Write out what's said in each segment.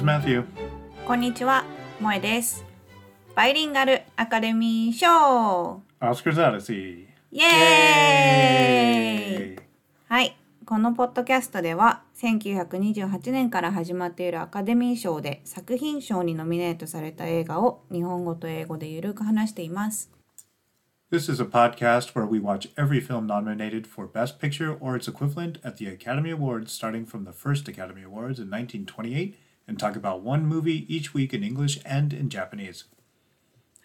is Matthew. こんにちは、萌えです。バイリンガルアカデミー賞 Oscar's Odyssey. イエーイはい、このポッドキャストでは1928年から始まっているアカデミー賞で作品賞にノミネートされた映画を日本語と英語でゆるく話しています。This is a podcast where we watch every film nominated for Best Picture or its equivalent at the Academy Awards starting from the first Academy Awards in 1928 and talk about one movie each week in English and in Japanese.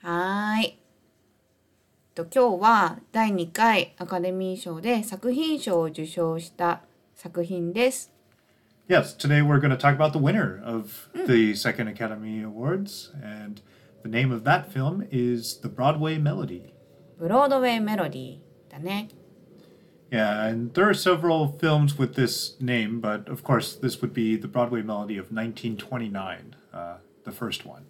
はーい。と今日は第2回アカデミー賞で作品賞を受賞した作品です。 Yes, today we're going to talk about the winner of the second Academy Awards, and the name of that film is The Broadway Melody. ブロードウェイメロディーだね。 Yeah, and there are several films with this name, but of course, this would be the Broadway Melody of 1929, uh, the first one.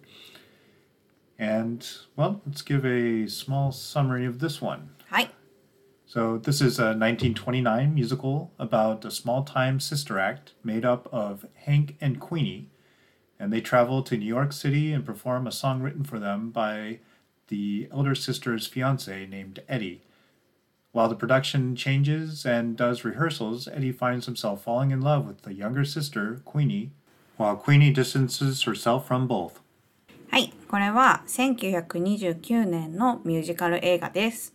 And, well, let's give a small summary of this one. Hi. So, this is a 1929 musical about a small time sister act made up of Hank and Queenie, and they travel to New York City and perform a song written for them by the elder sister's fiance named Eddie. While the production changes and does rehearsals, Eddie finds himself falling in love with the younger sister, Queenie, while Queenie distances herself from both. はい、これは1929年のミュージカル映画です。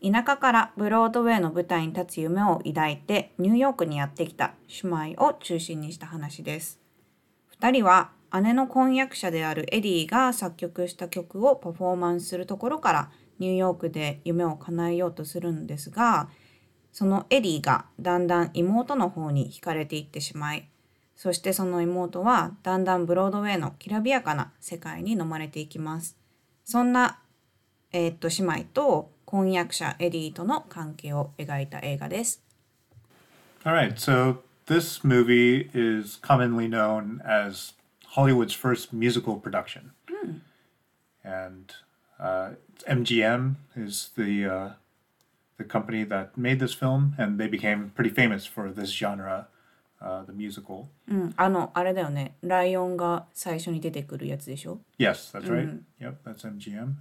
田舎からブロードウェイの舞台に立つ夢を抱いてニューヨークにやってきた姉妹を中心にした話です。2人は姉の婚約者であるエディが作曲した曲をパフォーマンスするところからニューヨークで夢を叶えようとするんですがそのエディがだんだん妹の方に惹かれていってしまいそしてその妹はだんだんブロードウェイのきらびやかな世界に飲まれていきます。そんな、えーっと姉妹と婚約者エディとの関係を描いた映画です。All right, so this movie is commonly known as Hollywood's first musical production. And uh, MGM is the uh, the company that made this film, and they became pretty famous for this genre, uh, the musical. うん、あの、あれだよね。ライオンが最初に出てくるやつでしょ Yes, that's right. Yep, that's MGM.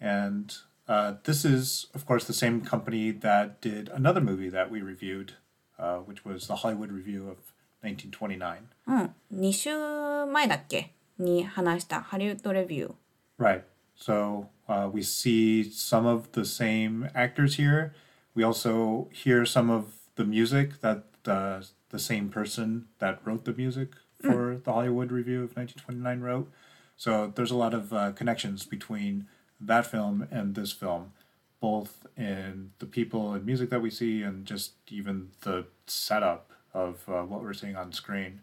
And uh, this is, of course, the same company that did another movie that we reviewed, uh, which was the Hollywood Review of 1929. うん。2週前だっけに話したハリウッドレビュー。 Right. so uh, we see some of the same actors here. We also hear some of the music that uh, the same person that wrote the music for the Hollywood Review of 1929 wrote. So there's a lot of uh, connections between that film and this film, both in the people and music that we see and just even the setup of uh, what we're seeing on screen.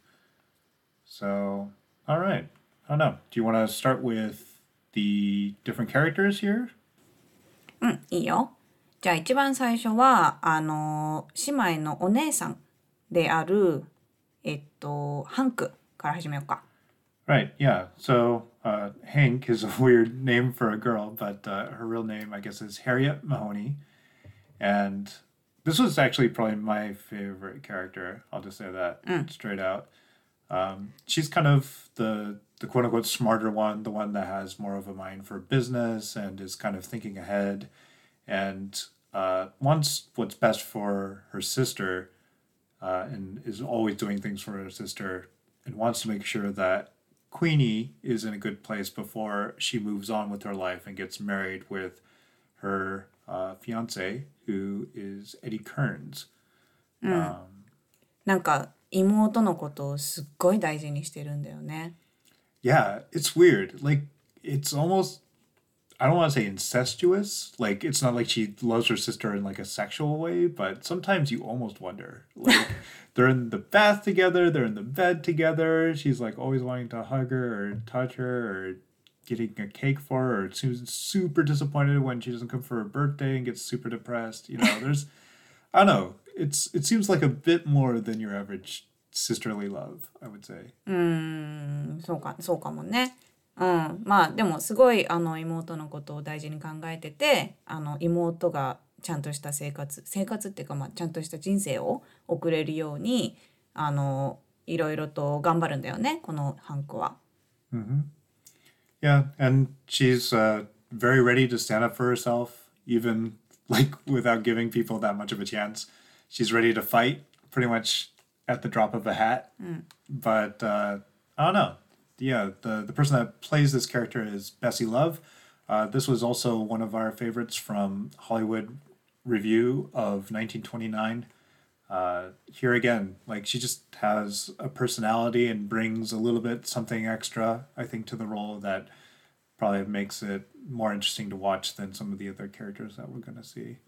So, all right. I don't know. Do you want to start with the different characters here? うん、いいよ。じゃあ一番最初は、あの、姉妹のお姉さんである、えっと、ハンクから始めようか。 Right. Yeah. So uh, Hank is a weird name for a girl, but uh, her real name, I guess, is Harriet Mahoney. And this was actually probably my favorite character. I'll just say that straight out. Um, she's kind of the the quote unquote smarter one, the one that has more of a mind for business and is kind of thinking ahead, and uh, wants what's best for her sister, uh, and is always doing things for her sister, and wants to make sure that Queenie is in a good place before she moves on with her life and gets married with her uh, fiance, who is Eddie Kearns. なんか妹のことをすっごい大事にしてるんだよね。 Yeah, it's weird. Like it's almost I don't want to say incestuous. Like it's not like she loves her sister in like a sexual way, but sometimes you almost wonder. Like they're in the bath together, they're in the bed together. She's like always wanting to hug her or touch her or getting a cake for her or she's super disappointed when she doesn't come for her birthday and gets super depressed. You know, there's I don't know. It's it seems like a bit more than your average sisterly love, I would say. うんそうかそうかもね。うん、まあでもすごいあの妹のことを大事に考えててあの妹がちゃんとした生活生活っていうか、まあ、ちゃんとした人生を送れるようにあのいろいろと頑張るんだよねこのハンクは。Yeah, and she's uh, very ready to stand up for herself, even like without giving people that much of a chance. She's ready to fight pretty much at the drop of a hat. But uh, I don't know. Yeah, the, the person that plays this character is Bessie Love. Uh, this was also one of our favorites from Hollywood Review of 1929. Uh, here again, like she just has a personality and brings a little bit something extra, I think, to the role that probably makes it more interesting to watch than some of the other characters that we're going to see.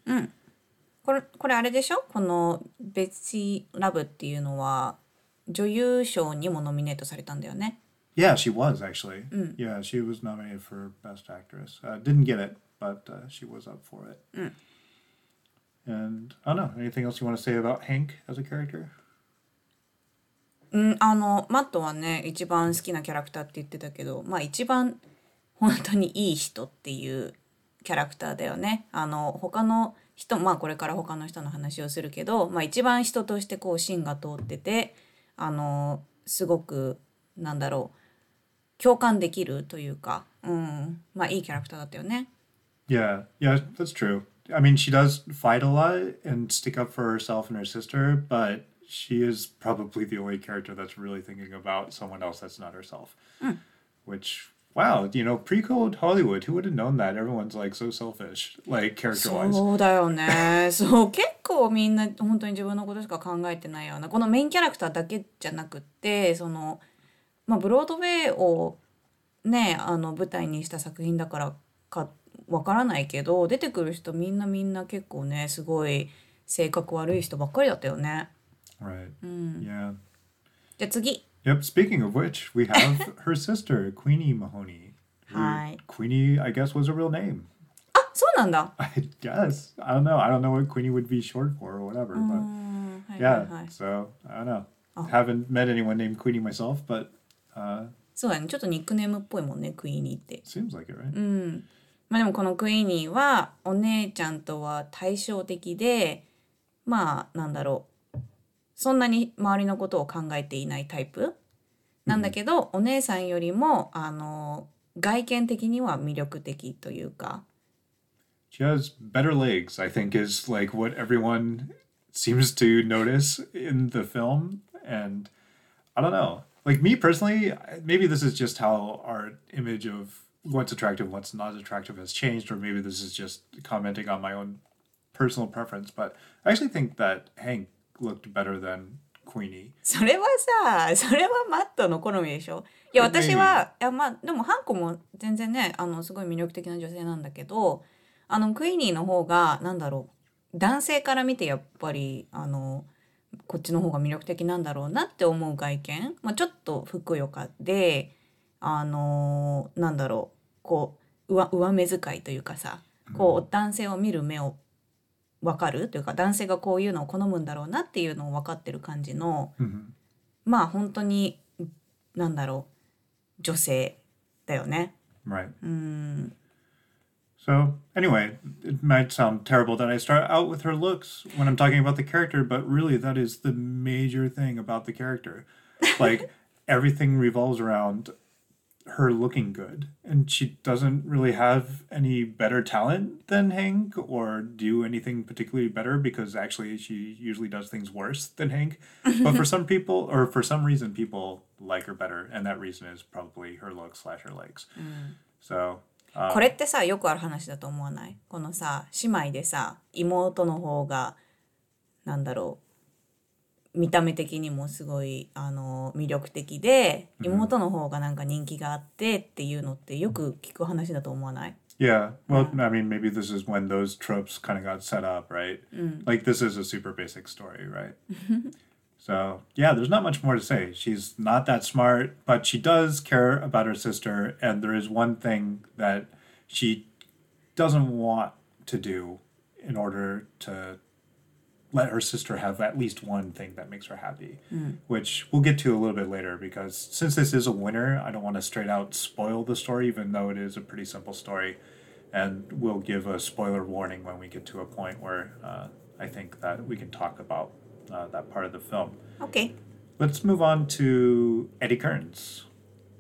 これこれあれでしょこの「ベッシー・ラブ」っていうのは女優賞にもノミネートされたんだよね。Yeah, she was actually. Yeah, she was nominated for Best Actress. Uh, didn't get it, but uh, she was up for it. And I don't know. Anything else you want to say about Hank as a character? うん、あのマットはね一番好きなキャラクターって言ってたけどまあ一番本当にいい人っていうキャラクターだよね。あの他の人まあこれから他の人の話をするけど、まあ、一番人としてこう芯が通っててあのすごくなんだろう共感できるというか、うん、まあいいキャラクターだったよね。Yeah, yeah, that's true. I mean, she does fight a lot and stick up for herself and her sister, but she is probably the only character that's really thinking about someone else that's not herself. Which, wow, you know, pre code Hollywood, who would have known that? Everyone's like so selfish, like character wise. そうだよね そう結構みんな本当に自分のことしか考えてないようなこのメインキャラクターだけじゃなくってその、まあ、ブロードウェイをねあの舞台にした作品だからかわからないけど出てくる人みんなみんな結構ねすごい性格悪い人ばっかりだったよね。Right. Yeah. じゃあ次 Yep. Speaking of which, we have her sister, Queenie Mahoney. Hi. Queenie, I guess, was a real name. Ah, so なんだ. I guess. I don't know. I don't know what Queenie would be short for or whatever. うんは But mm, いはい yeah. So I don't know. Oh. Haven't met anyone named Queenie myself, but uh, Seems like it, right? Mm. うん。まあでもこのクイーニーはお姉ちゃんとは対照的で、まあなんだろそんなに周りのことを考えていないタイプなんだけど、お姉さんよりもあの外見的には魅力的というか She has better legs, I think, is like what everyone seems to notice in the film. And I don't know. Like me personally, I- maybe this is just how our image of what's attractive, what's not attractive has changed, or maybe this is just commenting on my own personal preference. But I actually think that Hank looked better than Queenie. それはさそれはマットの好みでしょ？いや私はいやまあでもハンコも全然ねあのすごい魅力的な女性なんだけどあのクイニーの方がなんだろう？男性から見てやっぱりあのこっちの方が魅力的なんだろうなって思う外見、まあ、ちょっとふくよかであのなんだろう？こう上上目遣いというかさこう男性を見る目を分かるというか男性がこういうのを好むんだろうなっていうのを分かってる感じの Mhm. まあ本当になんだろう女性だよね。Right. うん、So, anyway, it might sound terrible that I start out with her looks when I'm talking about the character, but really, that is the major thing about the character. Like, everything revolves around her looking good. And she doesn't really have any better talent than Hank or do anything particularly better because actually she usually does things worse than Hank. But for some people, or for some reason, people like her better. And that reason is probably her looks slash her legs. So, これってさよくある話だと思わないこのさ姉妹でさ妹の方がなんだろう 見た目的にもすごいあの魅力的で妹の方がなんか人気があってっていうのってよく聞く話だと思わない Yeah, well, I mean, maybe this is when those tropes kind of got set up, right? Like, this is a super basic story, right? so, yeah, there's not much more to say. She's not that smart, but she does care about her sister, and there is one thing that she doesn't want to do in order to let her sister have at least one thing that makes her happy, which we'll get to a little bit later because since this is a winner, I don't want to straight out spoil the story, even though it is a pretty simple story. And we'll give a spoiler warning when we get to a point where uh, I think that we can talk about uh, that part of the film. OK let's move on to Eddie Kearns,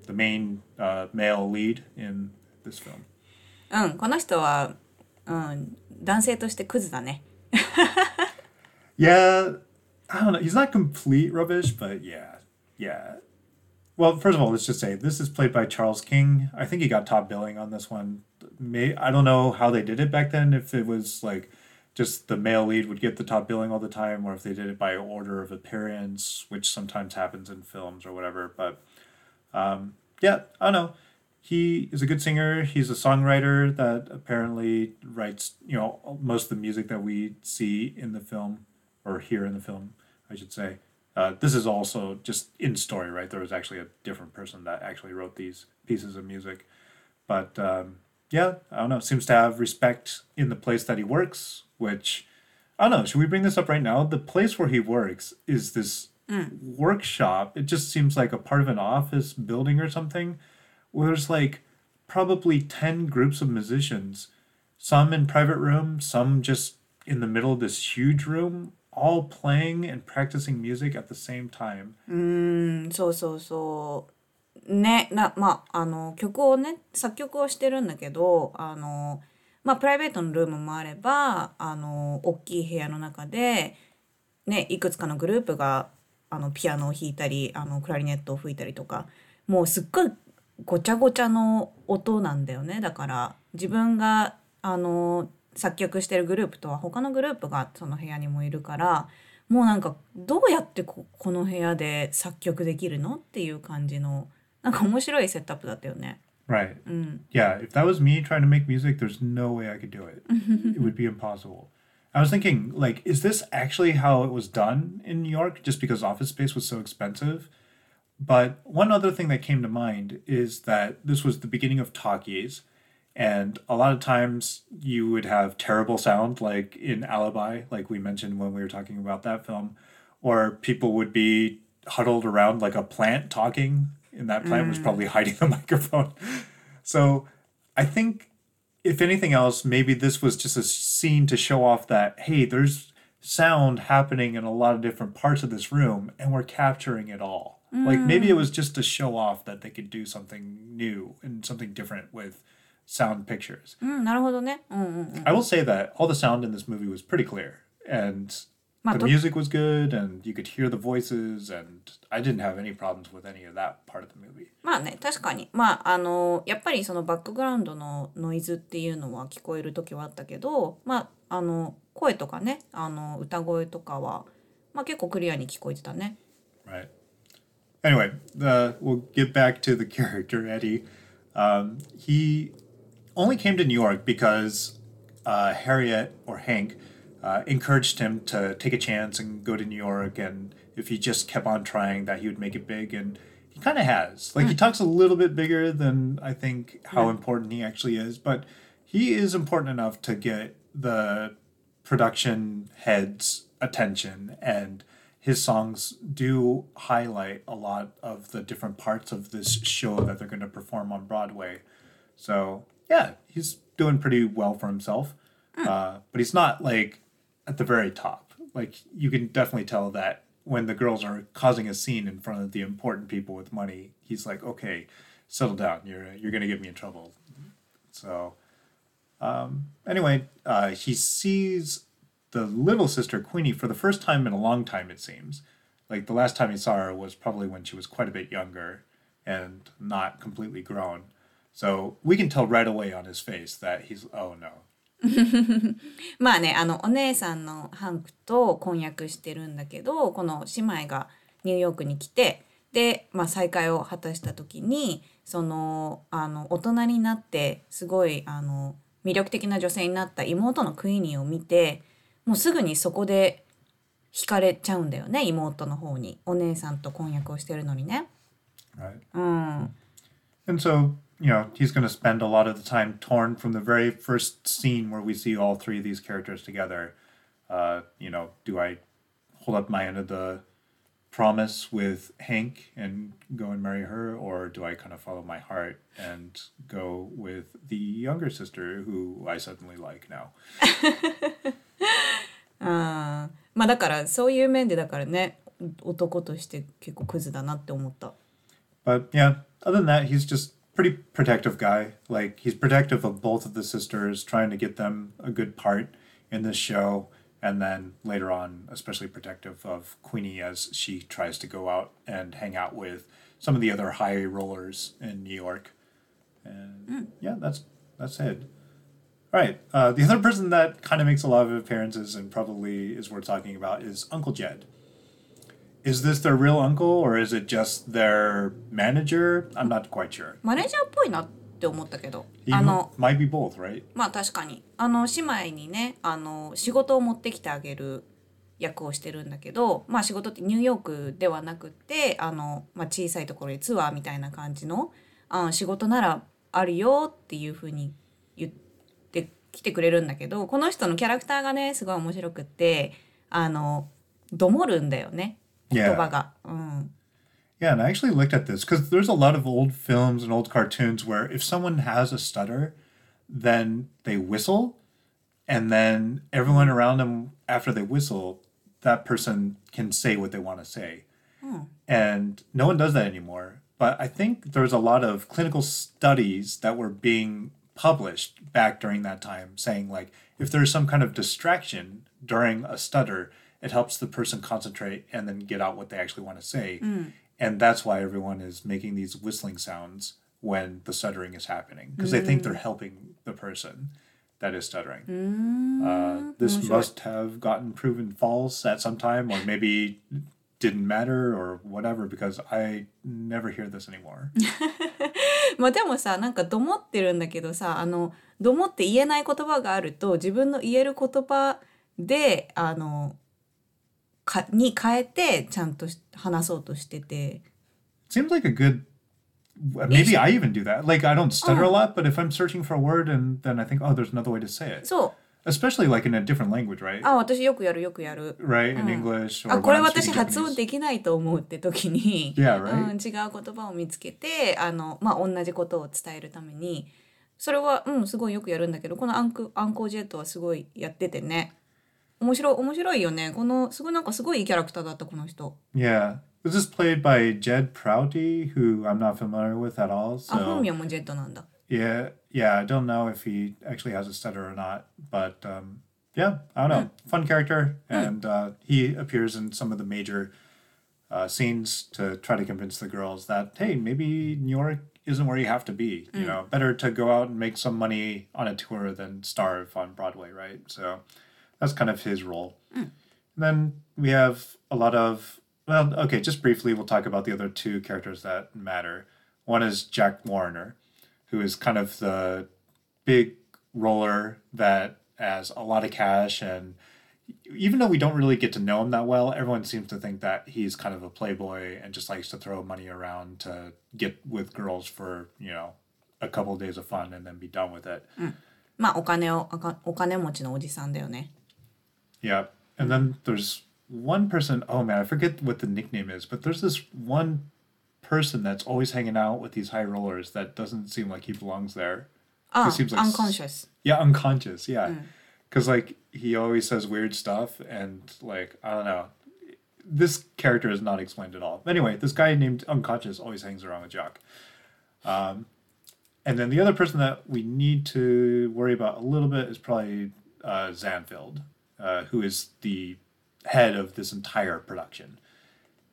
the main uh, male lead in this film. うん、この人は、うん、男性としてクズだね。 Yeah, I don't know. He's not complete rubbish, but yeah, yeah. Well, first of all, let's just say this is played by Charles King. I think he got top billing on this one. May I don't know how they did it back then. If it was like just the male lead would get the top billing all the time, or if they did it by order of appearance, which sometimes happens in films or whatever. But um, yeah, I don't know. He is a good singer. He's a songwriter that apparently writes, you know, most of the music that we see in the film or here in the film, I should say. Uh, this is also just in story, right? There was actually a different person that actually wrote these pieces of music. But um, yeah, I don't know. Seems to have respect in the place that he works, which I don't know. Should we bring this up right now? The place where he works is this workshop. It just seems like a part of an office building or something where there's like probably 10 groups of musicians, some in private rooms, some just in the middle of this huge room, all playing and practicing music at the same time. うん、そうそうそう。ね、な、まあ、あの、曲をね、作曲をしてるんだけど、あの、まあ、プライベートのルームもあれば、あの、大きい部屋の中で、ね、いくつかのグループが、あの、ピアノを弾いたり、あの、クラリネットを吹いたりとか、もうすっごいごちゃごちゃの音なんだよね。だから、自分が、あの、作曲してるグループとは他のグループがその部屋にもいるから、もうなんかどうやってここの部屋で作曲できるのっていう感じのなんか面白いセットアップだったよね。Right. うん。Yeah, if that was me trying to make music, there's no way I could do it. it would be impossible. I was thinking, like, is this actually how it was done in New York just because office space was so expensive? But one other thing that came to mind is that this was the beginning of talkies, and a lot of times you would have terrible sound, like in Alibi, like we mentioned when we were talking about that film, or people would be huddled around like a plant talking, and that plant was mm. probably hiding the microphone. So I think, if anything else, maybe this was just a scene to show off that, hey, there's sound happening in a lot of different parts of this room, and we're capturing it all. Like maybe it mm. was just to show off that they could do something new and something different with sound pictures. うん、なるほどね。うんうんうん。I will say that all the sound in this movie was pretty clear, and the music was good, and you could hear the voices, and I didn't have any problems with any of that part of the movie. まあね、確かに。まあ、あの、やっぱりそのバックグラウンドのノイズっていうのは聞こえる時はあったけど、まあ、あの、声とかね、あの、歌声とかは、まあ結構クリアに聞こえてたね。Right. Anyway, uh, we'll get back to the character Eddie. Um, he only came to New York because uh, Harriet or Hank uh, encouraged him to take a chance and go to New York, and if he just kept on trying, that he would make it big. And he kind of has. Like he talks a little bit bigger than I think how important he actually is, but he is important enough to get the production heads' attention and his songs do highlight a lot of the different parts of this show that they're going to perform on Broadway. So, yeah, he's doing pretty well for himself. Uh, but he's not like at the very top. Like, you can definitely tell that when the girls are causing a scene in front of the important people with money, he's like, okay, settle down. You're, you're going to get me in trouble. So, um, anyway, uh, he sees the little sister Queenie for the first time in a long time, it seems. Like the last time he saw her was probably when she was quite a bit younger and not completely grown. So we can tell right away on his face that he's, oh no. まあねあのお姉さんのハンクと婚約してるんだけどこの姉妹がニューヨークに来てで、まあ、再会を果たした時にそのあの大人になってすごいあの魅力的な女性になった妹のクイニーを見てもうすぐにそこで惹かれちゃうんだよね妹の方にお姉さんと婚約をしてるのにね。Right. うん、And so, you know, he's going to spend a lot of the time torn from the very first scene where we see all three of these characters together. Uh, you know, do I hold up my end of the promise with Hank and go and marry her, or do I kind of follow my heart and go with the younger sister who I suddenly like now? あーまあだからそういう面でだからね 男として結構クズだなって思った。 But yeah, other than that, he's just pretty protective guy. Like he's protective of both of the sisters, trying to get them a good part in this show, and then later on, especially protective of Queenie as she tries to go out and hang out with some of the other high rollers in New York. And yeah, that's that's it. All right. Uh, the other person that kind of makes a lot of appearances and probably is worth talking about is Uncle Jed. Is this their real uncle or is it just their manager? I'm not quite sure. マネージャーっぽいなって思ったけど He あの might be both, right? まあ確かにあの姉妹にねあの仕事を持ってきてあげる役をしてるんだけどまあ仕事ってニューヨークではなくってあの、まあ、小さいところでツアーみたいな感じのあ仕事ならあるよっていうふうに言ってきてくれるんだけどこの人のキャラクターがねすごい面白くってあのどもるんだよね 言葉が。うん、 Yeah, and I actually looked at this because there's a lot of old films and old cartoons where if someone has a stutter, then they whistle, and then everyone around them, after they whistle, that person can say what they want to say. And no one does that anymore. But I think there's a lot of clinical studies that were being published back during that time saying, like, if there's some kind of distraction during a stutter, it helps the person concentrate and then get out what they actually want to say. And that's why everyone is making these whistling sounds when the stuttering is happening because they think they're helping the person that is stuttering. Uh, this must have gotten proven false at some time, or maybe didn't matter or whatever because I never hear this anymore. まあでもさなんかどもってるんだけどさあのどもって言えない言葉があると自分の言える言葉であの かに変えてちゃんとし話そうとしてて Seems like a good. Maybe I even do that. Like I don't stutter a lot, but if I'm searching for a word and then I think, oh, there's another way to say it, そう especially like in a different language, right? あ私よくやるよくやる Right in English. Or あこれ私発音.できないと思うって時に、Yeah, う right. ん、違う言葉を見つけてあの、まあ、同じことを伝えるためにそれは、うん、すごいよくやるんだけどこのアンクアンコージェットはすごいやっててね面白い面白いよねこのすごいなんかすごいいいキャラクターだったこの人 Yeah. Was this played by Jed Prouty, who I'm not familiar with at all? あ本 So 名もジェットなんだ yeah, yeah, I don't know if he actually has a stutter or not, but um, yeah, I don't know. Fun character, and uh, he appears in some of the major uh, scenes to try to convince the girls that hey, maybe New York isn't where you have to be. You know, better to go out and make some money on a tour than starve on Broadway, right? So That's kind of his role. Mm. Then we have a lot of well, okay, just briefly, we'll talk about the other two characters that matter. One is Jock Warriner, who is kind of the big roller that has a lot of cash and even though we don't really get to know him that well, everyone seems to think that he's kind of a playboy and just likes to throw money around to get with girls for, you know, a couple of days of fun and then be done with it. Mm. まあお金をお金持ちのおじさんだよね。Yeah. And then there's one person, oh man, I forget what the nickname is, but there's this one person that's always hanging out with these high rollers that doesn't seem like he belongs there. あ It seems like s- unconscious Yeah, unconscious. Yeah. Because, like, he always says weird stuff, and, like, I don't know. This character is not explained at all. Anyway, this guy named Unconscious always hangs around with Jock. Um, and then the other person that we need to worry about a little bit is probably uh, Zanfield, uh, who is the head of this entire production.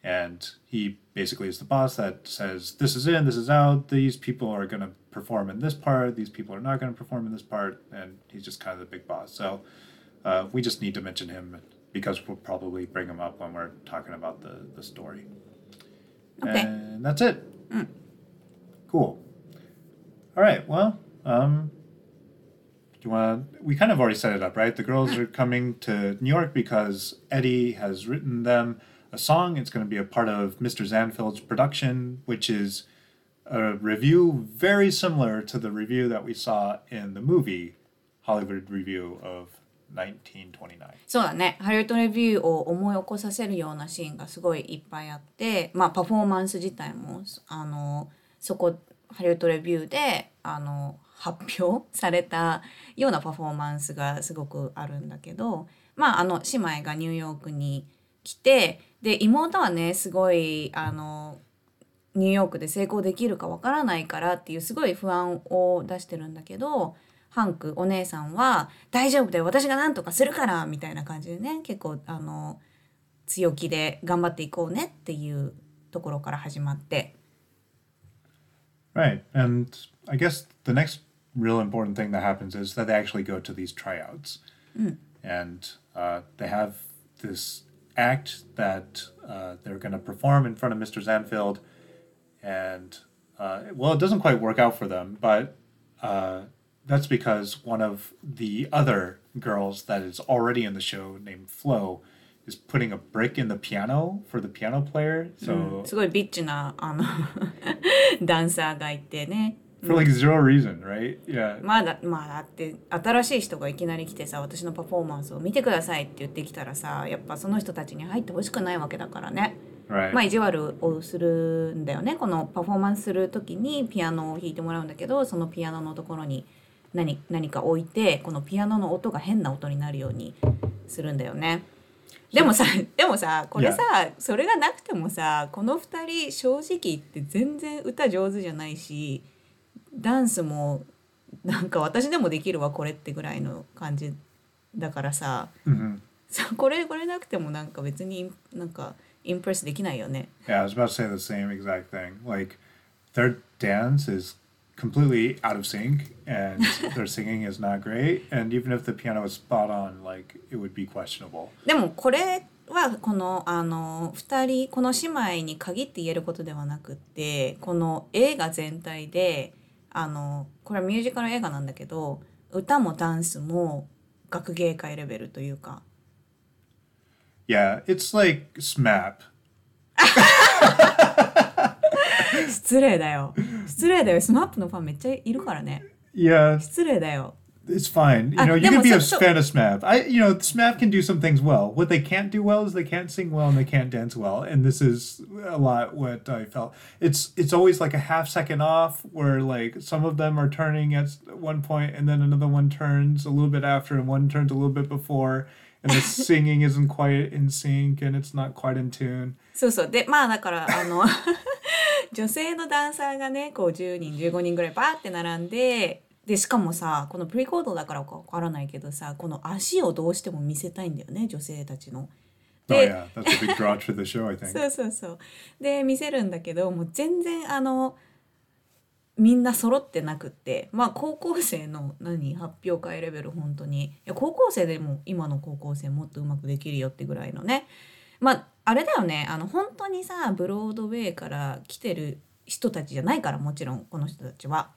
And he basically is the boss that says, this is in, this is out, these people are going to perform in this part, these people are not going to perform in this part, and he's just kind of the big boss. So uh, we just need to mention him because we'll probably bring him up when we're talking about the, the story. Okay. And that's it. Cool. All right, well, um, you want to? We kind of already set it up, right? The girls are coming to New York because Eddie has written them a song. It's going to be a part of Mr. Zanfield's production, which is a review very similar to the review that we saw in the movie Hollywood Review of 1929. そうだねハリウッドレビューを思い起こさせるようなシーンがすごいいっぱいあってまあパフォーマンス自体もあのそこハリウッドレビューであの 発表されたようなパフォーマンスがすごくあるんだけどまああの姉妹がニューヨークに来てで妹はねすごいあのニューヨークで成功できるかわからないからっていうすごい不安を出してるんだけどハンクお姉さんは「大丈夫だよ私が何とかするから」みたいな感じでね結構あの強気で頑張っていこうねっていうところから始まって Right. And I guess the next real important thing that happens is that they actually go to these tryouts. And uh, they have this act that uh, they're going to perform in front of Mr. Zanfield. And, uh, well, it doesn't quite work out for them, but uh, that's because one of the other girls that is already in the show, named Flo, is putting a brick in the piano for the piano player. So すごいビッチなあのダンサーがいてね for like zero reason, right? Yeah. まあだまあだって新しい人がいきなり来てさ私のパフォーマンスを見てくださいって言ってきたらさやっぱその人たちに入ってほしくないわけだからね Right. まあ意地悪をするんだよねこのパフォーマンスする時にピアノを弾いてもらうんだけどそのピアノのところに何何か置いてこのピアノの音が変な音になるようにするんだよね。でもさでもさこれさそれがなくてもさこの2人正直言って全然歌上手じゃないしダンスもなんか私でもできるわこれってぐらいの感じだからさ Mhm. さこれこれなくてもなんか別になんかインプレスできないよね。Yeah, I was about to say the same exact thing. Like, their dance is completely out of sync, and their singing is not great. And even if the piano was spot on, like, it would be questionable. でもこれはこのあの2人この姉妹に限って言えることではなくってこの映画全体であのこれはミュージカル映画なんだけど歌もダンスも学芸会レベルというか。Yeah, it's like SMAP. 失礼だよ。失礼だよ。スマップのファンめっちゃいるからね。Yeah, 失礼だよ it's fine. You Ah, know, you yeah, can be a so- so- fan of SMAP. I, you know, SMAP can do some things well. What they can't do well is they can't sing well and they can't dance well. And this is a lot what I felt. It's it's always like a half second off, where like some of them are turning at one point and then another one turns a little bit after and one turns a little bit before, and the singing isn't quite in sync and it's not quite in tune. そうそうでまあだからあの女性のダンサーがねこう10人15人ぐらいバーって並んで でしかもさこのプリコードだからかわからないけどさこの足をどうしても見せたいんだよね女性たちの。Oh で yeah, show. そうそうそうで見せるんだけどもう全然あのみんな揃ってなくってまあ高校生の何発表会レベル本当にいや高校生でも今の高校生もっとうまくできるよってぐらいのねまああれだよねあの本当にさブロードウェイから来てる人たちじゃないからもちろんこの人たちは。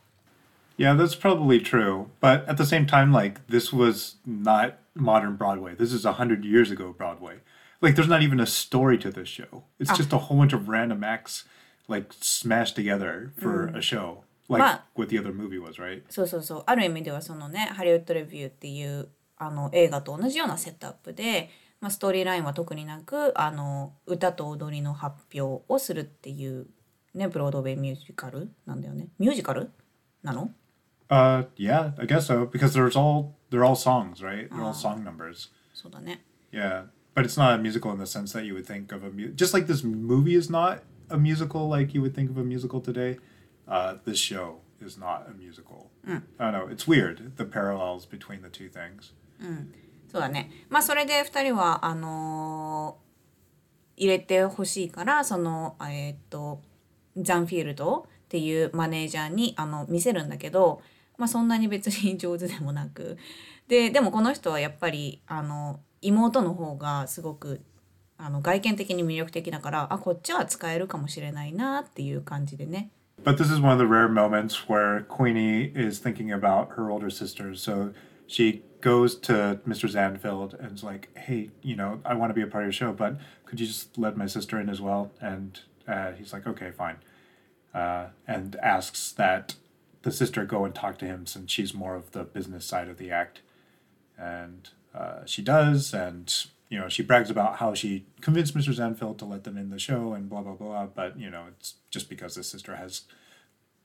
Yeah, that's probably true. But at the same time, like this was not modern Broadway. This is a hundred years ago Broadway. Like there's not even a story to this show. It's just a whole bunch of random acts like smashed together for a show. Like But- what the other movie was, right? そうそうそうある意味ではそのねハリウッドレビューっていうあの映画と同じようなセットアップで、まあ、ストーリーラインは特になくあの歌と踊りの発表をするっていうねブロードウェイミュージカルなんだよねミュージカルなの Uh yeah, I guess so. Because there's all they're all songs, right? They're all song numbers. そうだね Yeah. But it's not a musical in the sense that you would think of a mu- just like this movie is not a musical like you would think of a musical today. Uh, this show is not a musical. I don't know. It's weird the parallels between the two things. そうだねまあそれで2人はあのー入れてほしいからそのえーっとザンフィールドっていうマネージャーにあの見せるんだけど、 まあ、そんなに別に上手でもなくででもこの人はやっぱりあの妹の方がすごくあの外見的に魅力的だからあこっちは使えるかもしれないなっていう感じでね But this is one of the rare moments where Queenie is thinking about her older sisters. So she goes to Mr. Zanfield and is like, "Hey, you know, I want to be a part of your show, but could you just let my sister in as well?" And uh, he's like, "Okay, fine," uh, and asks that the sister go and talk to him since she's more of the business side of the act. And uh, she does, and you know, she brags about how she convinced Mr. Zanfield to let them in the show and blah blah blah. But you know, it's just because the sister has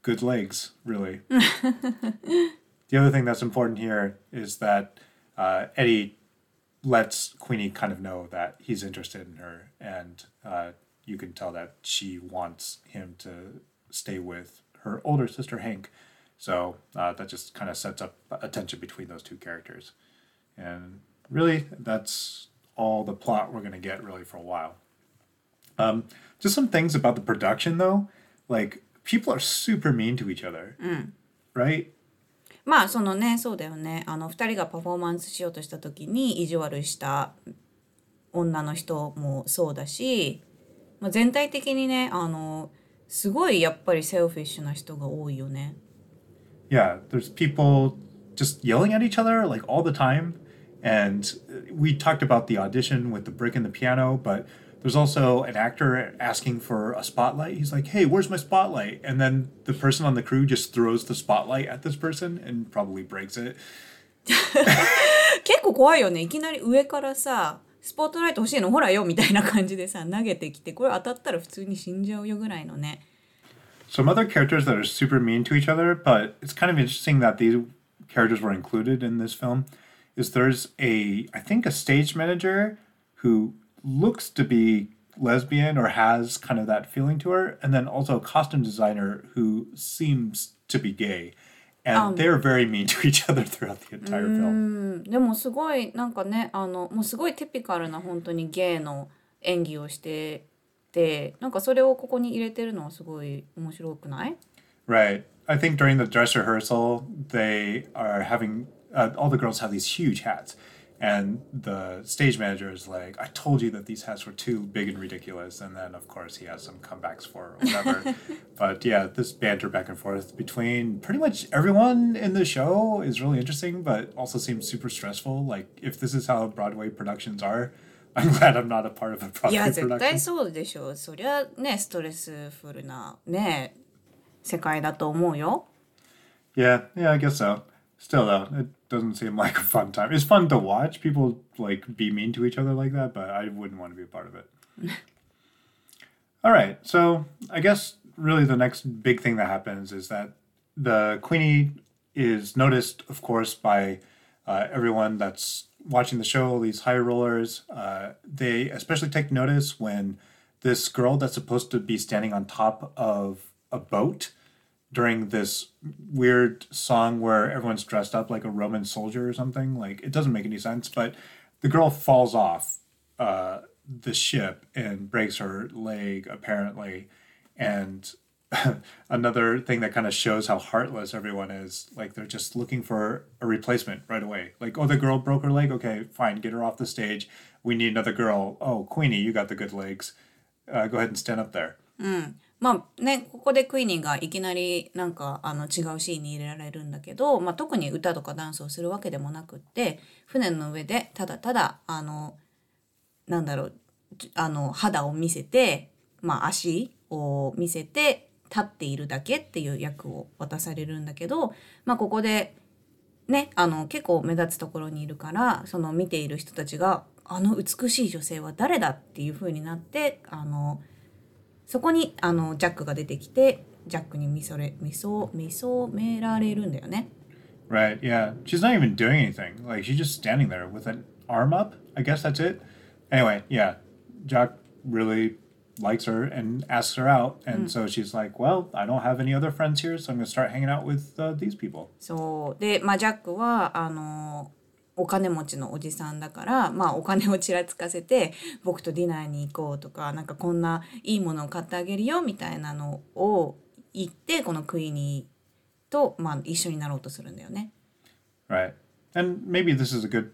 good legs, really. the other thing that's important here is that uh, Eddie lets Queenie kind of know that he's interested in her, and uh, you can tell that she wants him to stay with her older sister Hank. So uh, that just kind of sets up a tension between those two characters, and really that's all the plot we're gonna get really for a while. Um, just some things about the production though, like people are super mean to each other, right? まあそのねそうだよねあの2人がパフォーマンスしようとした時に意地悪した女の人もそうだし、まあ、全体的にねあの すごいやっぱりセルフィッシュな人が多いよね。 Yeah, there's people just yelling at each other like all the time. And we talked about the audition with the brick and the piano, but there's also an actor asking for a spotlight. He's like, hey, where's my spotlight? And then the person on the crew just throws the spotlight at this person and probably breaks it. 結構怖いよねいきなり上からさ スポットライト欲しいのほらよみたいな感じでさ投げてきてこれ当たったら普通に死んじゃうよぐらいのね Some other characters that are super mean to each other, but it's kind of interesting that these characters were included in this film. Is there's a I think a stage manager who looks to be lesbian or has kind of that feeling to her, and then also a costume designer who seems to be gay, and they're very mean to each other throughout the entire film. うんでもすごいなんかねあのもうすごいテピカルな本当にゲイの演技をしててなんかそれをここに入れてるのはすごい面白くない Right. I think during the dress rehearsal, they are having uh, all the girls have these huge hats, and the stage manager is like, "I told you that these hats were too big and ridiculous." And then, of course, he has some comebacks for it or whatever. but yeah, this banter back and forth between pretty much everyone in the show is really interesting, but also seems super stressful. Like, if this is how Broadway productions are, I'm glad I'm not a part of a い Broadway や絶 production. 対そうでしょうそりゃねストレスフルなね世界だと思うよ Yeah, yeah, I guess so. Still though, it doesn't seem like a fun time. It's fun to watch people like be mean to each other like that, but I wouldn't want to be a part of it. All right, so I guess really the next big thing that happens is that the Queenie is noticed, of course, by uh, everyone that's watching the show. These high rollers, uh, they especially take notice when this girl that's supposed to be standing on top of a boat during this weird song where everyone's dressed up like a Roman soldier or something. Like it doesn't make any sense, but the girl falls off uh, the ship and breaks her leg apparently, and another thing that kind of shows how heartless everyone is. Like they're just looking for a replacement right away. Like oh the girl broke her leg. Okay, fine, get her off the stage. We need another girl. Oh Queenie, you got the good legs. Uh, go ahead and stand up there. まあねここでクイニーがいきなりなんかあの違うシーンに入れられるんだけど、まあ、特に歌とかダンスをするわけでもなくって船の上でただただあのなんだろうあの肌を見せて、まあ、足を見せて立っているだけっていう役を渡されるんだけど、まあ、ここでねあの結構目立つところにいるからその見ている人たちが「あの美しい女性は誰だ?」っていう風になってあのそこにあのジャックが出てきてジャックに見それ見そ見そめられるんだよね。Right, yeah. She's not even doing anything. Like she's just standing there with an arm up. I guess that's it. Anyway, yeah. Jack really likes her and asks her out, and so she's like, "Well, I don't have any other friends here, so I'm gonna start hanging out with uh, these people." そうで、まあ、ジャックはあのお金持ちのおじさんだから、まあ、お金をちらつかせて僕とディナーに行こうとかなんかこんないいものを買ってあげるよみたいなのを言ってこのクイニーと、まあ、一緒になろうとするんだよね。Right, and maybe this is a good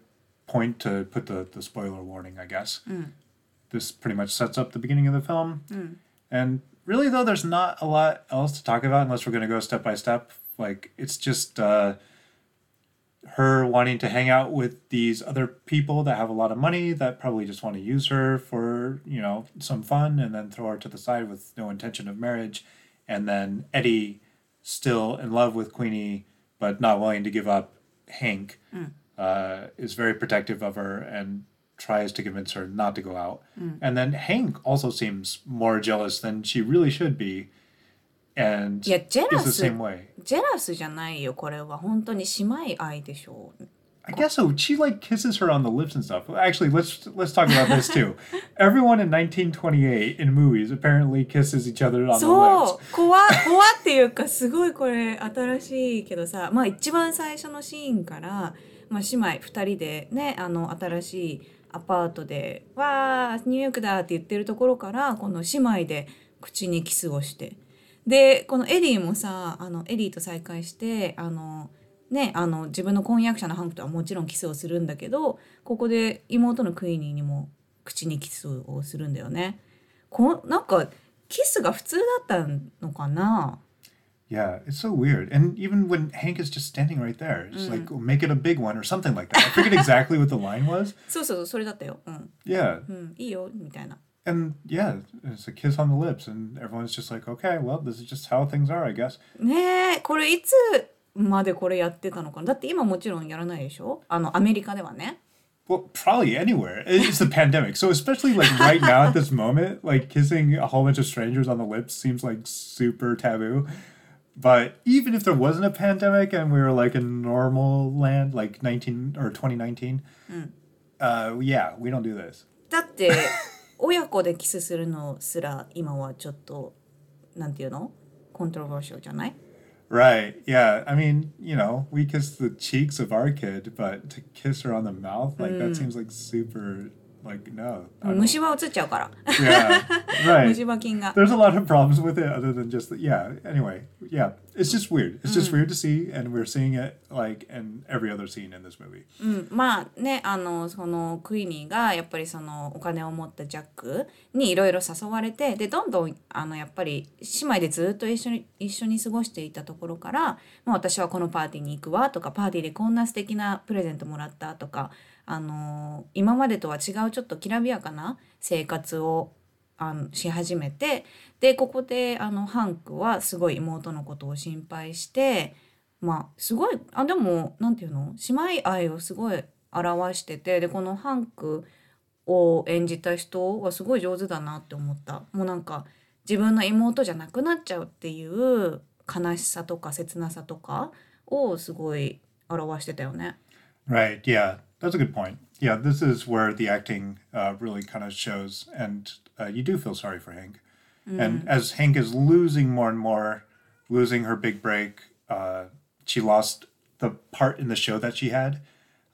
point to put the the spoiler warning. I guess this pretty much sets up the beginning of the film, and really though, there's not a lot else to talk about unless we're gonna go step by step. Like it's just. Uh, her wanting to hang out with these other people that have a lot of money that probably just want to use her for you know some fun and then throw her to the side with no intention of marriage. And then eddie still in love with queenie but not willing to give up hank uh, is very protective of her and tries to convince her not to go out. And then hank also seems more jealous than she really should be and いやジェラ is the ス same way ジェラスじゃないよこれは本当に姉妹愛でしょ I I guess so. She like kisses her on the lips and stuff. Actually, let's let's talk about this too. Everyone in 1928 in movies apparently kisses each other on the そ.う怖怖っていうかすごいこれ新しいけどさまあ一番最初のシーンから、まあ、姉妹2人でねあの新しいアパートで「わーニューヨークだ」って言ってるところからこの姉妹で口にキスをしてでこのエディもさあのエディと再会してあのねあの自分の婚約者のハンクとはもちろんキスをするんだけどここで妹のクイニーにも口にキスをするんだよね。こなんかキスが普通だったのかな Yeah, it's so weird. And even when Hank is just standing right there, just like make it a big one or something like that. I forget exactly what the line was. そうそうそれだったよ。うん、Yeah, うん、いいよみたいな。and yeah, it's a kiss on the lips, and everyone's just like, okay, well, this is just how things are, I guess. ねえこれいつまでこれやってたのかなだって今もちろんやらないでしょあのアメリカではね。 Well, probably anywhere. It's the pandemic. So especially like right now at this moment, like kissing a whole bunch of strangers on the lips seems like super taboo. But even if there wasn't a pandemic and we were like in normal land, like 19 or 2019, uh, yeah, we don't do this. だって 親子でキスするのすら今はちょっとなんていうのコントロバーシャルじゃない Right. Yeah. I mean, you know, we kiss the cheeks of our kid, but to kiss her on the mouth, like that seems like super, like, no. I 虫歯移っちゃうから。yeah. Right. 虫歯菌が。There's a lot of problems with it other than just that. Yeah. Anyway, yeah. It's just weird. It's just weird to see, and we're seeing it like in every other scene in this movie. うん、まあねあのそのクイニーがやっぱりそのお金を持ったジャックにいろいろ誘われてでどんどんあのやっぱり姉妹でずっと一緒に一緒に過ごしていたところから「もう私はこのパーティーに行くわ」とか「パーティーでこんな素敵なプレゼントもらった」とかあの今までとは違うちょっときらびやかな生活をあのし始めてでここであのハンクはすごい妹のことを心配してまあすごいあでもなんていうの？姉妹愛をすごい表しててでこのハンクを演じた人はすごい上手だなって思ったもうなんか自分の妹じゃなくなっちゃうっていう悲しさとか切なさとかをすごい表してたよね。Right. Yeah. That's a good point. Yeah. This is where the acting uh, really kind of shows, and uh, you do feel sorry for Hank. And as Hank is losing more and more, losing her big break, uh, she lost the part in the show that she had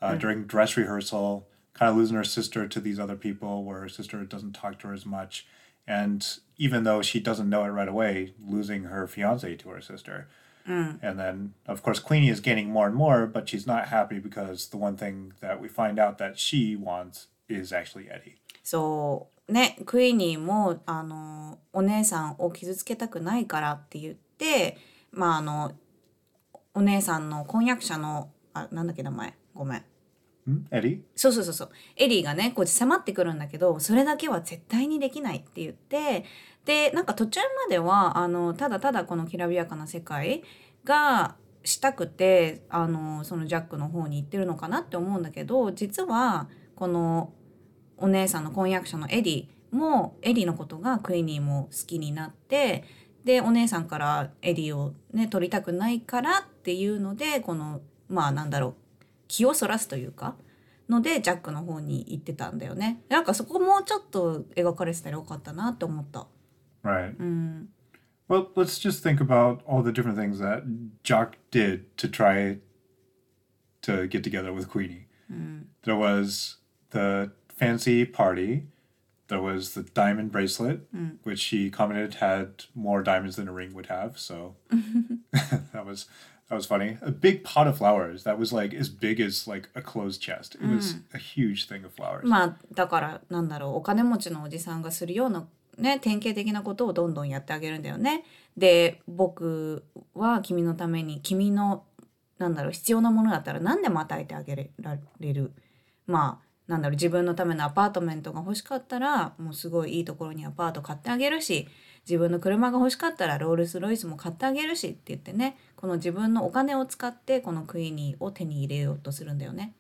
uh, during dress rehearsal, kind of losing her sister to these other people where her sister doesn't talk to her as much. And even though she doesn't know it right away, losing her fiance to her sister. And then, of course, Queenie is gaining more and more, but she's not happy because the one thing that we find out that she wants is actually Eddie. そうねクイニーもあのお姉さんを傷つけたくないからって言ってまああのお姉さんの婚約者のあなんだっけ名前ごめん Hmm? Eddie? そうそうそうそうエリーがねこう迫ってくるんだけどそれだけは絶対にできないって言ってでなんか途中まではあのただただこのきらびやかな世界がしたくてあのそのジャックの方に行ってるのかなって思うんだけど実はこのお姉さんの婚約者のエディもエディのことがクイニーも好きになってでお姉さんからエディをね取りたくないからっていうのでこのまあなんだろう気をそらすというかのでジャックの方に行ってたんだよねなんかそこもうちょっと描かれてたらよかったなって思った。Right. うん、Well, let's just think about all the different things that Jock did to try to get together with Queenie. There was the fancy party. There was the diamond bracelet, which she commented had more diamonds than a ring would have. So that was that was funny. A big pot of flowers that was like as big as like a closed chest. It was a huge thing of flowers. まあだからなんだろうお金持ちのおじさんがするようなね典型的なことをどんどんやってあげるんだよね。で僕は君のために君のなんだろう必要なものだったら何でも与えてあげられる。まあなんだろう自分のためのアパートメントが欲しかったらもうすごいいいところにアパート買ってあげるし自分の車が欲しかったらロールス・ロイスも買ってあげるしって言ってねこの自分のお金を使ってこのクイーニーを手に入れようとするんだよね。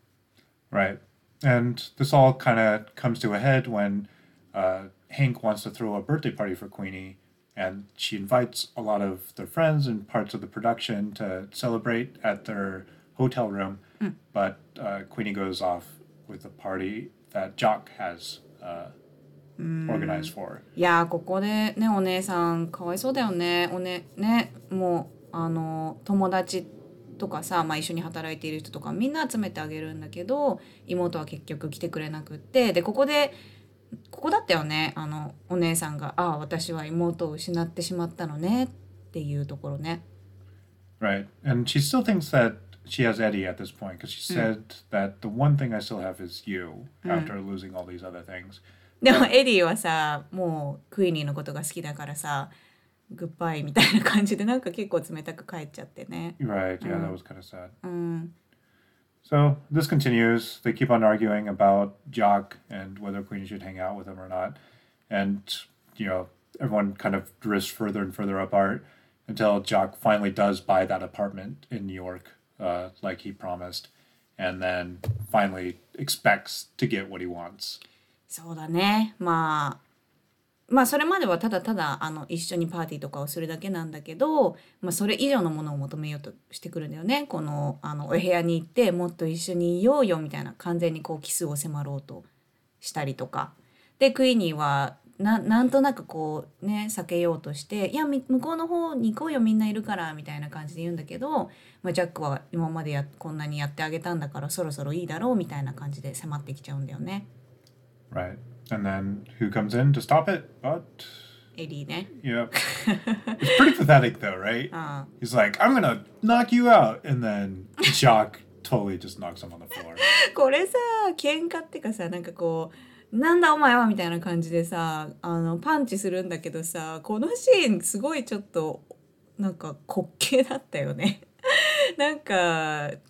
Right. And this all kind of comes to a head when uh, Hank wants to throw a birthday party for Queenie, and she invites a lot of their friends and parts of the production to celebrate at their hotel room. but uh, Queenie goes off with a party that Jock has uh, organized for. いやーここでねお姉さんかわいそうだよねおねねもうあの友達とかさ、まあ、一緒に働いている人とかみんな集めてあげるんだけど妹は結局来てくれなくってでここでここだったよねあのお姉さんが「ああ私は妹を失ってしまったのね」っていうところね。Right. And she still thinks that she has Eddie at this point because she said that the one thing I still have is you after losing all these other things. でもエディはさもうクイニーのことが好きだからさグッバイみたいな感じでなんか結構冷たく帰っちゃってね。 Right. Yeah, that was kind of sad. うん、 So this continues. They keep on arguing about Jock and whether Queenie should hang out with him or not. And, you know, everyone kind of drifts further and further apart until Jock finally does buy that apartment in New York, uh, like he promised, and then finally expects to get what he wants. そうだね。まあまあそれまではただただあの一緒にパーティーとかをするだけなんだけど、まあ、それ以上のものを求めようとしてくるんだよね。このあのお部屋に行ってもっと一緒にいようよみたいな完全にこうキスを迫ろうとしたりとか。でクイニーはなんとなくこうね避けようとして「いや向こうの方に行こうよみんないるから」みたいな感じで言うんだけど、まあ、ジャックは今までやこんなにやってあげたんだからそろそろいいだろうみたいな感じで迫ってきちゃうんだよね。Right. And then who comes in to stop it? But, エリーね。yep. it's pretty pathetic, though, right? He's like, I'm gonna knock you out. And then Jock totally just knocks him on the floor. これさ喧嘩ってかさなんかこうなんだお前はみたいな感じでさあのパンチするんだけどさこのシーンすごいちょっとなんか滑稽だったよねなんか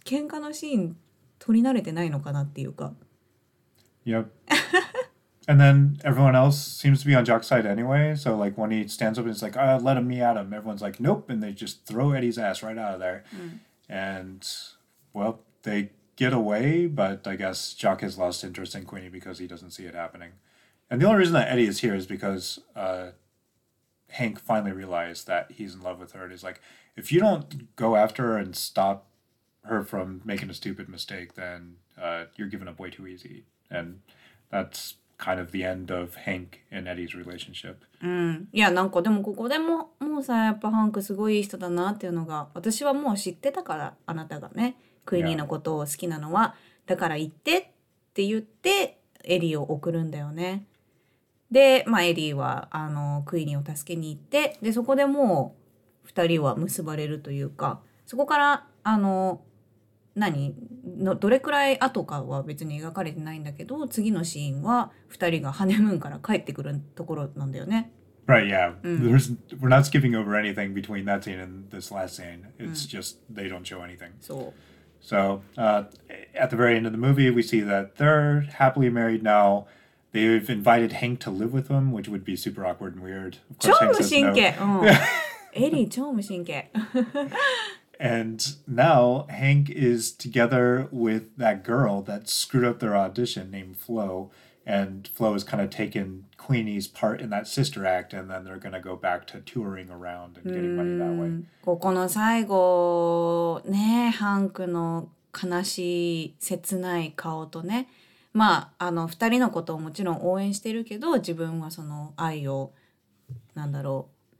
喧嘩のシーン撮り慣れてないのかなっていうか Yep. and then everyone else seems to be on Jock's side anyway. So like when he stands up and it's like, uh, let him me at him. Everyone's like, nope, and they just throw Eddie's ass right out of there. And well, they get away, but I guess Jock has lost interest in Queenie because he doesn't see it happening. And the only reason that Eddie is here is because uh, Hank finally realized that he's in love with her. And he's like, if you don't go after her and stop her from making a stupid mistake, then uh, you're giving up way too easy. And that's kind of the end of Hank and Eddie's relationship. うんいやなんかでもここでももうさやっぱハンクすごい人だなっていうのが私はもう知ってたからあなたがねクイニーのことを好きなのはだから行ってって言ってエリーを送るんだよね。で、まあ、エリーはあのクイニーを助けに行ってでそこでもう2人は結ばれるというかそこからあの何？のどれくらい後かは別に描かれてないんだけど次のシーンは2人がハネムーンから帰ってくるところなんだよね。Right, yeah. There's we're not skipping over anything between that scene and this last scene. It's just they don't show anything. そう So uh, at the very end of the movie, we see that they're happily married now. They've invited Hank to live with them, which would be super awkward and weird. Of 超 course, 無 Hank says エリー超無神経 And now Hank is together with that girl that screwed up their audition named Flo. And Flo has kind of taken Queenie's part in that sister act, and then they're going to go back to touring around and getting money that way. ここの最後ねハンクの悲しい切ない顔とねまああの2人のことをもちろん応援してるけど自分はその愛をなんだろう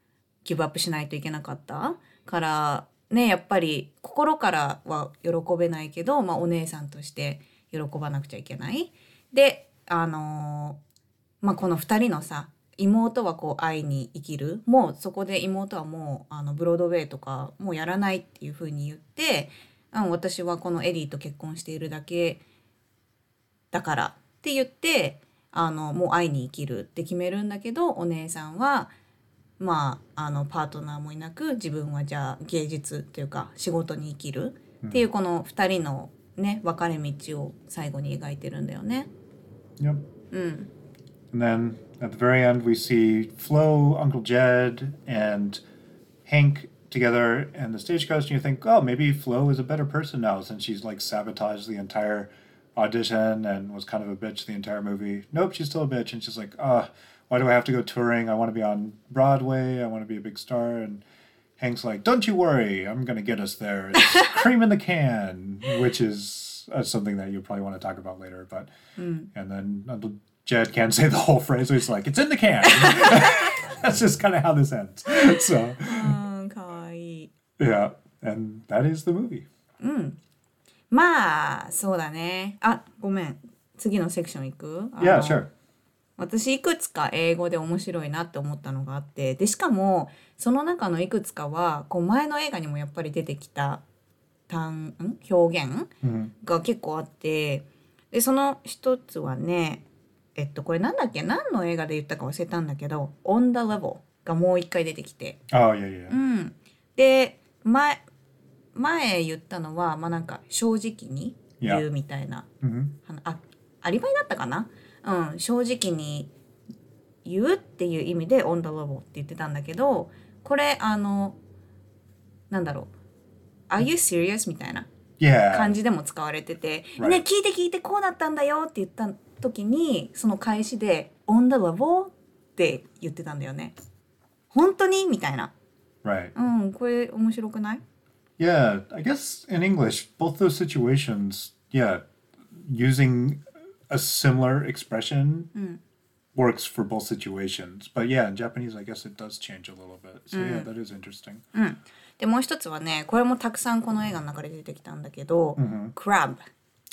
ギブアップしないといけなかったから ねやっぱり心からは喜べないけど、まあ、お姉さんとして喜ばなくちゃいけない。であのまあ、この2人のさ妹はこう会いに生きるもうそこで妹はもうあのブロードウェイとかもうやらないっていうふうに言って、うん、私はこのエリーと結婚しているだけだからって言ってあのもう会いに生きるって決めるんだけどお姉さんはまああのパートナーもいなく自分はじゃあ芸術というか仕事に生きるっていうこの2人のね分かれ道を最後に描いてるんだよね。Yep. うん、And then at the very end, we see Flo, Uncle Jed, and Hank together in the stagecoach, and you think, oh, maybe Flo is a better person now since she's like sabotaged the entire audition and was kind of a bitch the entire movie. Nope, she's still a bitch, and she's like, uh, why do I have to go touring? I want to be on Broadway. I want to be a big star, and Hank's like, "Don't you worry, I'm gonna get us there." It's cream in the can, which is uh, something that you probably want to talk about later. But and then Uncle Jed can't say the whole phrase. So he's like, "It's in the can." That's just kind of how this ends. So うんかわいい yeah, and that is the movie. まあそうだねあごめん次のセクション行くあの Yeah, sure. 私いくつか英語で面白いなって思ったのがあってでしかもその中のいくつかはこう前の映画にもやっぱり出てきた単ん？表現？Mhm. が結構あってでその一つはねえっとこれなんだっけ？何の映画で言ったか忘れたんだけど「On the Level」がもう一回出てきて。Oh yeah, yeah. うん。で前前言ったのはまあなんか正直に言うみたいな hmm あのあアリバイだったかな？うん正直に言うっていう意味で「on the level」って言ってたんだけどこれあのなんだろう「Are you serious?」みたいな.感じでも使われてて「Right. ね聞いて聞いてこうだったんだよ」って言った時にその返しで「on the level」って言ってたんだよね。本当に？みたいな。Right. うんこれ面白くない？Yeah, I guess in English, both those situations, yeah, using a similar expression works for both situations. But yeah, in Japanese, I guess it does change a little bit. So yeah, that is interesting. でもう一つはねこれもたくさんこの映画の中で出てきたんだけど「crab」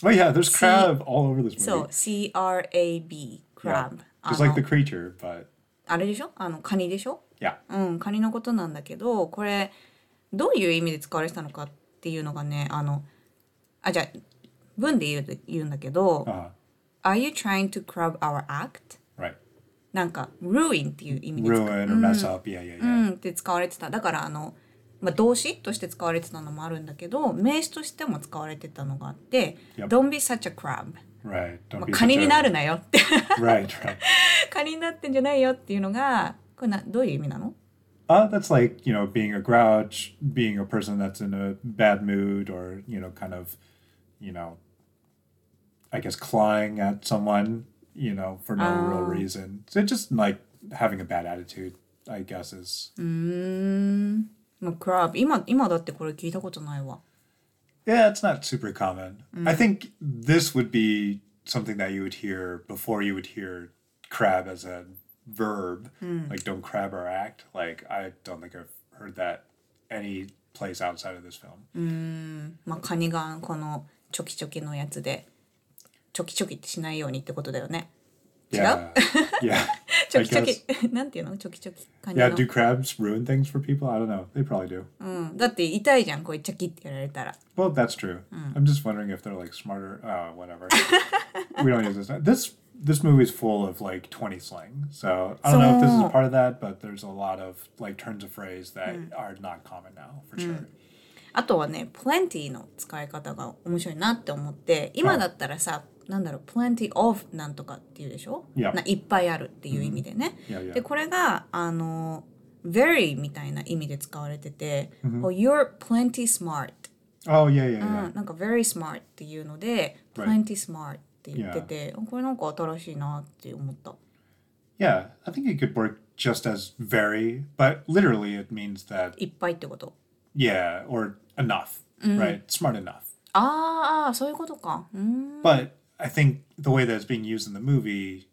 Oh yeah, there's crab all over this movie. そう CRAB yeah. crab あ Just like の the creature, but あれでしょあのカニでしょ yeah. うんカニのことなんだけどこれどういう意味で使われてたのかっていうのがねあのあじゃあ文で言う言うんだけど Uh,「 Are you trying to crab our act?」right. なんか「ruin」っていう意味で使う Ruin or mess up. Yeah, yeah, う yeah. んって使われてただからあの、まあ、動詞として使われてたのもあるんだけど名詞としても使われてたのがあって「Yep. Don't be such a crab」Right. Don't まあカニになるなよって Right, right. カニになってんじゃないよっていうのがこれなどういう意味なの Uh, that's like, you know, being a grouch, being a person that's in a bad mood or, you know, kind of, you know, I guess clawing at someone, you know, for no real reason. So just like having a bad attitude, I guess is. うーんまあ、クラブ今今だってこれ聞いたことないわ Yeah, it's not super common. I think this would be something that you would hear before you would hear crab as a verb. Like, don't crab or act. Like, I don't think I've heard that any place outside of this film. まあカニがこのチョキチョキのやつで チョキチョキってしないようにってことだよね Yeah. yeah. チョ I キチョ guess. キなんていうのチョキチョキカニ Yeah, の do crabs ruin things for people? I don't know. They probably do. うん、だって痛いじゃんこういうチョキってやられたら Well, that's true. I'm just wondering if they're like smarter. Uh, whatever. we don't use this. This this movie is full of like 20 slang. So I don't know if this is a part of that, but there's a lot of like turns of phrase that are not common now for sure. あとはね plenty の使い方が面白いなって思って今だったらさ、なんだろう plenty of なんとかっていうでしょ、Yeah. ないっぱいあるっていう意味でね、Yeah, yeah. でこれがあの very みたいな意味で使われてて、こう you're plenty smart、Oh yeah, yeah, う yeah. ん、なんか very smart っていうので Right. plenty smart って言ってて、これなんか新しいなって思った Yeah, I think it could work just as very, but literally it means that いっぱいってこと yeah, or enough, right? Smart enough. あーあーそういうことかうん But I think the way that it's being used in the movie,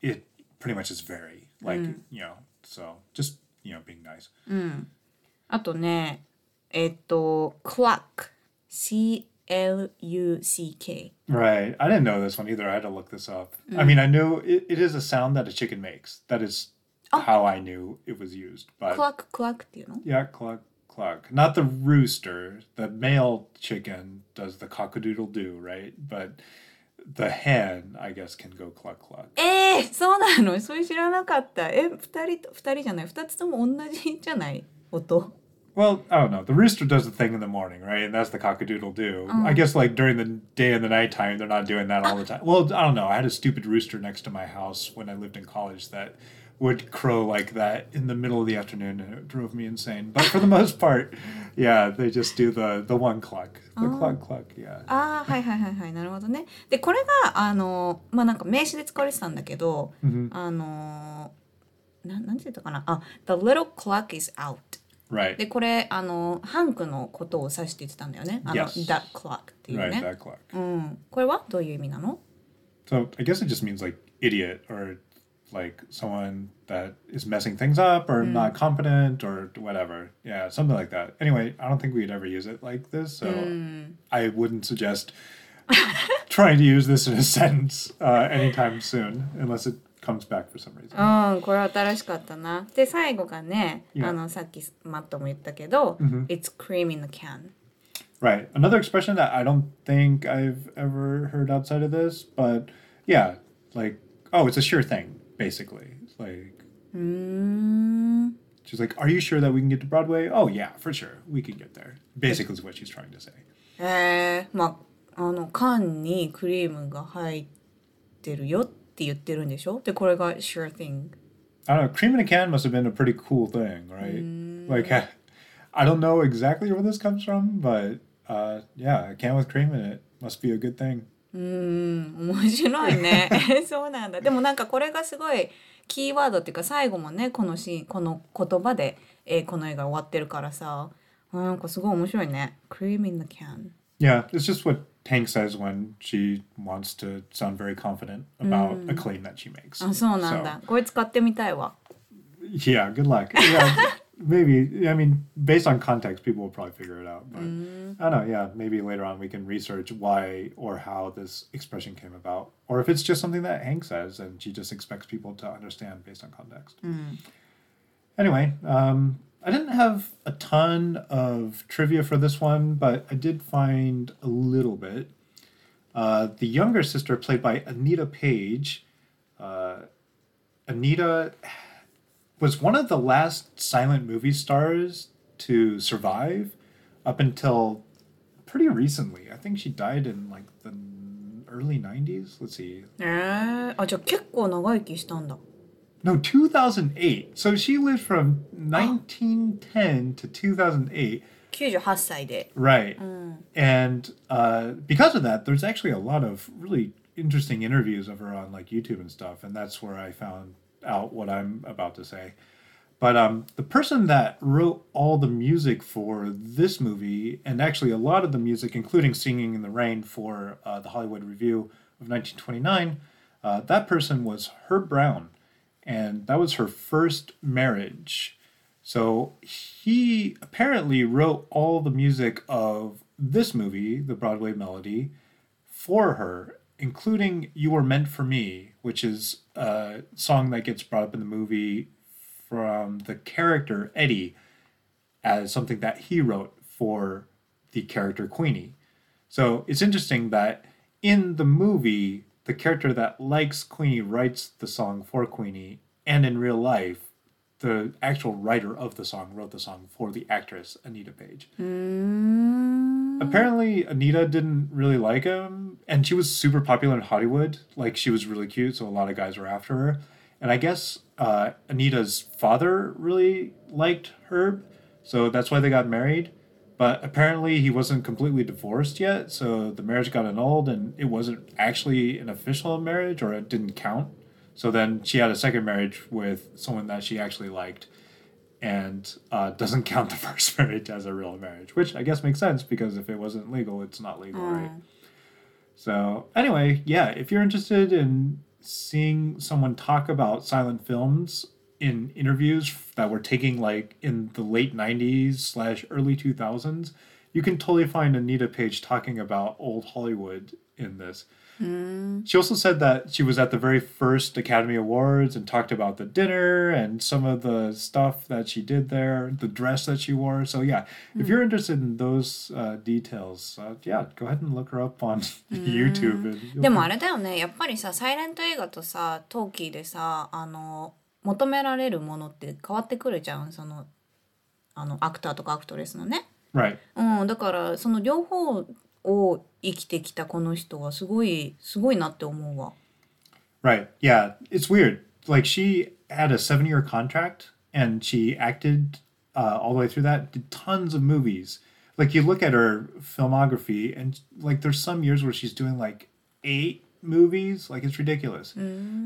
it pretty much is very like you know. So just you know, being nice. あとね、えっと、clock。C-L-U-C-K。 Right. I didn't know this one either. I had to look this up. I mean, I knew it, it is a sound that a chicken makes. That is how I knew it was used. But clock, clock っていうの yeah, cluck, cluck. Not the rooster. The male chicken does the cockadoodle doo, right? But the hen, I guess, can go cluck, cluck. えー、そうなのそれ知らなかった。え、二人と、二人じゃない二つとも同じじゃない音。 Well, I don't know. The rooster does the thing in the morning, right? And that's the cockadoodle doo. I guess like during the day and the nighttime, they're not doing that all the time. Well, I don't know. I had a stupid rooster next to my house when I lived in college that would crow like that in the middle of the afternoon, and it drove me insane. But for the most part, yeah, they just do the the one cluck, the cluck cluck. Yeah. ああ、はいはいはいはい。なるほどね。で、これが、あの、まあ、なんか名詞で使われてたんだけど、あの、ななんて言ったかなあ、The little clock is out。 Right. でこれあのハンクのことを指して言ってたんだよねあの、 Yes. that clock っていう Right, ね、 that clock. うん、これはどういう意味なの So I guess it just means like idiot or like someone that is messing things up or not competent or whatever. Yeah, something like that. Anyway, I don't think we'd ever use it like this, so I wouldn't suggest trying to use this in a sentence uh, anytime soon unless it comes back for some reason. うん、これ新しかったな。で、最後がね、 Yeah. あの、さっきマットも言ったけど、It's cream in the can. Right. Another expression that I don't think I've ever heard outside of this, but yeah, like, oh, it's a sure thing, basically. Like, mm. she's like, "Are you sure that we can get to Broadway?" Oh yeah, for sure, we can get there. Basically, is what she's trying to say. Eh, えー、まああの缶にクリームが入ってるよって言ってるんでしょ？でこれが sure thing。I don't know. Cream in a can must have been a pretty cool thing, right? Mm. Like, I don't know exactly where this comes from, but uh, yeah, a can with cream in it must be a good thing. うーん、面白いね。そうなんだ。でもなんかこれがすごいキーワードっていうか最後もね、このシーン、この言葉で、えーこの映画終わってるからさ、あなんかすごい面白いね。cream in the can. Yeah, it's just what Tank says when she wants to sound very confident about a claim that she makes. あ、そうなんだ。これ使ってみたいわ。Yeah, good luck. Yeah, maybe. I mean, based on context, people will probably figure it out. But I don't know. Yeah, maybe later on we can research why or how this expression came about, or if it's just something that Hank says and she just expects people to understand based on context. Anyway, um, I didn't have a ton of trivia for this one, but I did find a little bit. Uh, the younger sister, played by Anita Page, uh, Anita was one of the last silent movie stars to survive up until pretty recently. I think she died in like the early 90s. Let's see. えー、あ、じゃあ結構長生きしたんだ。 No, 2008. So she lived from 1910 to 2008. 98歳で。 Right. And uh, because of that, there's actually a lot of really interesting interviews of her on like YouTube and stuff. And that's where I found out what I'm about to say. But um, the person that wrote all the music for this movie, and actually a lot of the music, including Singing in the Rain for uh, the Hollywood Revue of 1929, uh, that person was Herb Brown. And that was her first marriage. So he apparently wrote all the music of this movie, The Broadway Melody, for her, including You Were Meant for Me, which is a song that gets brought up in the movie from the character Eddie as something that he wrote for the character Queenie. So it's interesting that in the movie, the character that likes Queenie writes the song for Queenie, and in real life, the actual writer of the song wrote the song for the actress Anita Page. Mm. Apparently, Anita didn't really like him, and she was super popular in Hollywood. Like, she was really cute, so a lot of guys were after her. And I guess uh, Anita's father really liked Herb, so that's why they got married. But apparently, he wasn't completely divorced yet, so the marriage got annulled, and it wasn't actually an official marriage, or it didn't count. So then she had a second marriage with someone that she actually liked, and uh, doesn't count the first marriage as a real marriage, which I guess makes sense because if it wasn't legal, it's not legal, right? So, anyway, yeah, if you're interested in seeing someone talk about silent films in interviews that were taking like in the late 90s slash early 2000s, you can totally find Anita Page talking about old Hollywood in this. She also said that she was at the very first Academy Awards and talked about the dinner and some of the stuff that she did there, the dress that she wore. So, yeah, if you're interested in those uh, details, uh, yeah, go ahead and look her up on YouTube. And you'll でもあれだよねやっぱりさサイレント映画とさトーキーでさあの求められるものって変わってくるじゃんそのあのアクターとかアクトレスのね。 Right. うん、だからその両方 を生きてきたこの人はすごいすごいなって思うわ。 Right. Yeah. It's weird. Like she had a seven year contract and she acted uh, all the way through that, did tons of movies. Like you look at her filmography and like there's some years where she's doing like eight movies. Like it's ridiculous.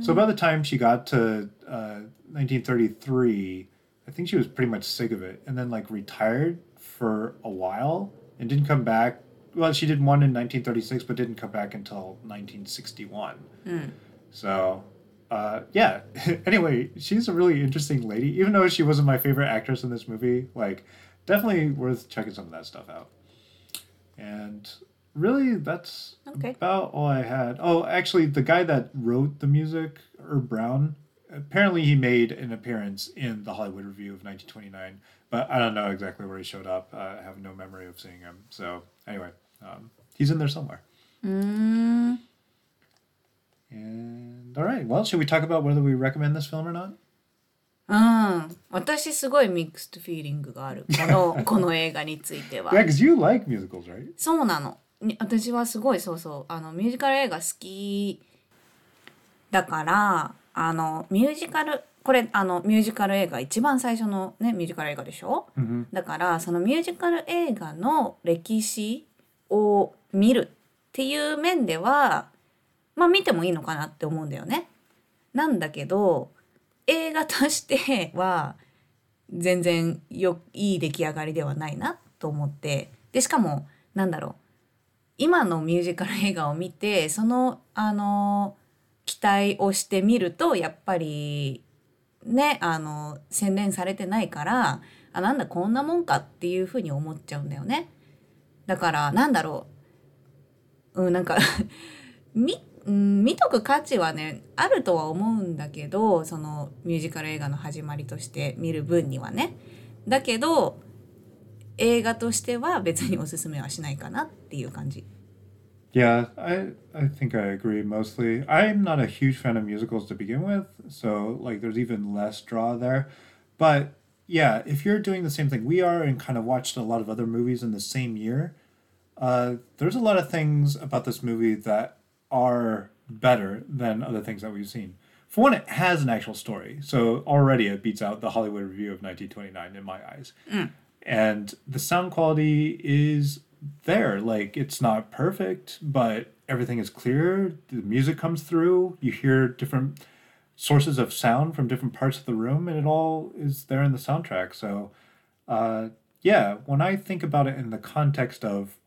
So by the time she got to uh, 1933, I think she was pretty much sick of it, and then like retired for a while and didn't come back. well, she did one in 1936, but didn't come back until 1961. So, uh, yeah. anyway, she's a really interesting lady, even though she wasn't my favorite actress in this movie. Like, definitely worth checking some of that stuff out. And really, that's Okay. about all I had. Oh, actually, the guy that wrote the music, Herb Brown, apparently he made an appearance in the Hollywood Revue of 1929, but I don't know exactly where he showed up. I have no memory of seeing him. So, anyway, um, he's in there somewhere. うーん And all right, well, should we talk about whether we recommend this film or not? うん私すごいミックストフィーリングがあるこのこの映画については Yeah, because you like musicals, right? そうなのに私はすごいそうそうあのミュージカル映画好きだからあのミュージカルこれあのミュージカル映画一番最初のねミュージカル映画でしょ Mm-hmm. だからそのミュージカル映画の歴史を見るっていう面ではまあ見てもいいのかなって思うんだよね。なんだけど映画としては全然よいい出来上がりではないなと思ってでしかもなんだろう今のミュージカル映画を見てそのあの期待をしてみるとやっぱりねあの洗練されてないからあなんだこんなもんかっていうふうに思っちゃうんだよね。だからなんだろううんなんかみうん見とく価値はねあるとは思うんだけどそのミュージカル映画の始まりとして見る分にはね。だけど映画としては別におすすめはしないかなっていう感じ。Yeah, I I think I agree mostly. I'm not a huge fan of musicals to begin with, so like there's even less draw there. But yeah, if you're doing the same thing we are and kind of watched a lot of other movies in the same year, uh, there's a lot of things about this movie that are better than other things that we've seen. For one, it has an actual story, so already it beats out the Hollywood Revue of 1929 in my eyes. And the sound quality is there. Like, it's not perfect, but everything is clear. The music comes through. You hear different sources of sound from different parts of the room, and it all is there in the soundtrack. So, uh, yeah, when I think about it in the context of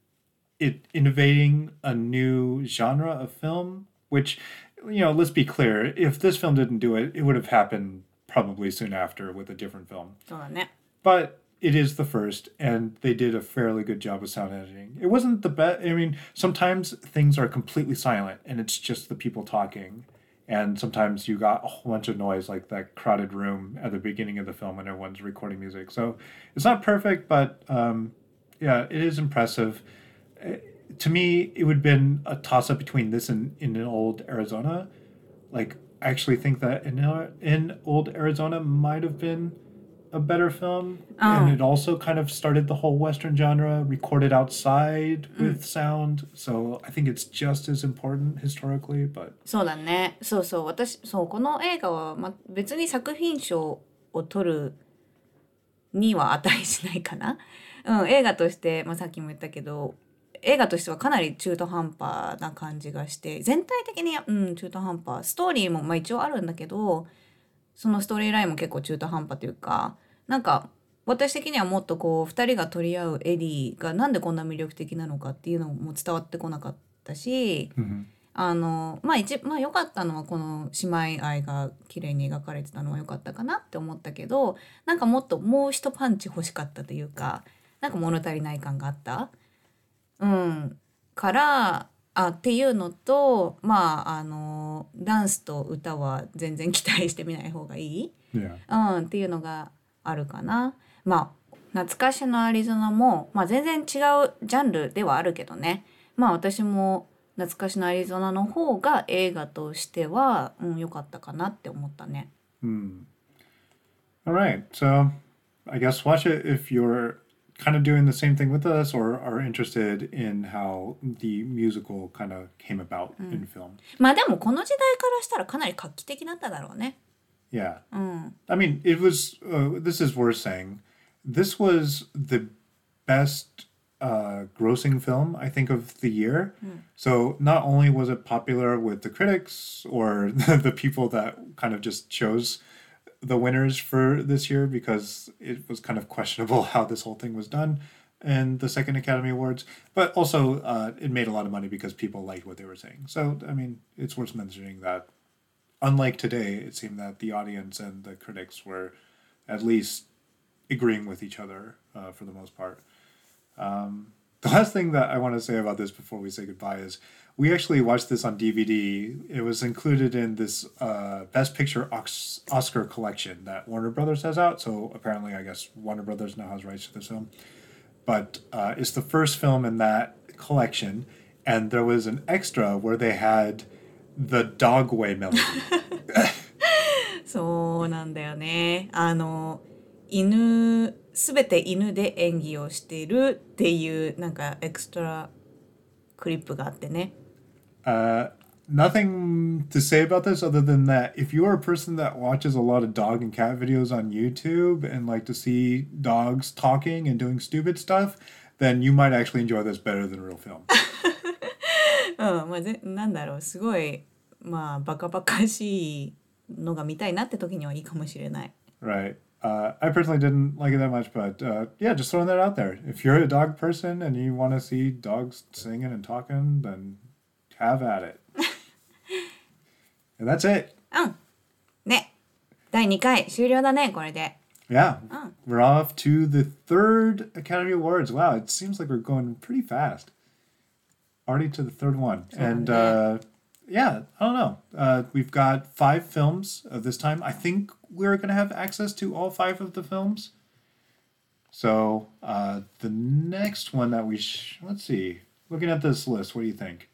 it innovating a new genre of film, which, you know, let's be clear, if this film didn't do it, it would have happened probably soon after with a different film. Oh, no. But it is the first, and they did a fairly good job of sound editing. It wasn't the best. I mean, sometimes things are completely silent, and it's just the people talking. And sometimes you got a whole bunch of noise, like that crowded room at the beginning of the film when everyone's recording music. So it's not perfect, but um, yeah, it is impressive. Uh, To me, it would have been a toss up between this and in an old Arizona. Like, I actually think that in, in old Arizona might have been a better film and it also kind of started the whole western genre recorded outside with sound so i think it's just as important historically but そうだね。そうそう。私、そう、この映画は、ま、別に作品賞を取るには値しないかな。うん、映画として、まあ、さっきも言ったけど、映画としてはかなり中途半端な感じがして、全体的に、うん、中途半端。ストーリーも、まあ、一応あるんだけど、そのストーリーラインも結構中途半端というか、なんか、私的にはもっとこう、二人が取り合うエディがなんでこんな魅力的なのかっていうのも伝わってこなかったし、あのまあ一まあ良かったのはこの姉妹愛が綺麗に描かれてたのは良かったかなって思ったけどなんかもっともう一パンチ欲しかったというかなんか物足りない感があった。うん、からあっていうのとまああのダンスと歌は全然期待してみない方がいい、うん、っていうのがあるかな。まあ懐かしのアリゾナも、まあ、全然違うジャンルではあるけどね。まあ私も懐かしのアリゾナの方が映画としてはうん良かったかなって思ったね。all right. So i guess watch it if you're kind of doing the same thing with us or are interested in how the musical kind of came about in film まあでもこの時代からしたらかなり画期的だっただろうね。 yeah うん、 I mean, it was. Uh, this is worth saying. This was the best uh, grossing film I think of the year. So not only was it popular with the critics or the, the people that kind of just chose the winners for this year because it was kind of questionable how this whole thing was done and the second Academy Awards. But also, uh, it made a lot of money because people liked what they were saying. So, I mean, it's worth mentioning that, unlike today, it seemed that the audience and the critics were at least agreeing with each other uh, for the most part. Um, the last thing that I want to say about this before we say goodbye is we actually watched this on DVD. It was included in this uh, Best Picture Ox- Oscar collection that Warner Brothers has out. So apparently, I guess Warner Brothers now has rights to this film. But uh, it's the first film in that collection, and there was an extra where they had the Dogway melody. そうなんだよね。あの犬すべて犬で演技をしてるっていうなんかエクストラクリップがあってね。 Uh, nothing to say about this other than that if you're a person that watches a lot of dog and cat videos on YouTube and like to see dogs talking and doing stupid stuff, then you might actually enjoy this better than a real film. うん、まあぜなんだろうすごいまあバカバカしいのが見たいなって時にはいいかもしれない。 right. Uh, I personally didn't like it that much, but uh, yeah, just throwing that out there. If you're a dog person and you want to see dogs singing and talking, then have at it. and that's it. うん。ね。第2回終了だねこれで。 Yeah, Oh. we're off to the third Academy Awards. Wow, it seems like we're going pretty fast. Already to the third one. And uh, yeah, I don't know. Uh, we've got five films uh, this time. I think we're going to have access to all five of the films. So uh, the next one that we, sh- let's see, looking at this list, what do you think?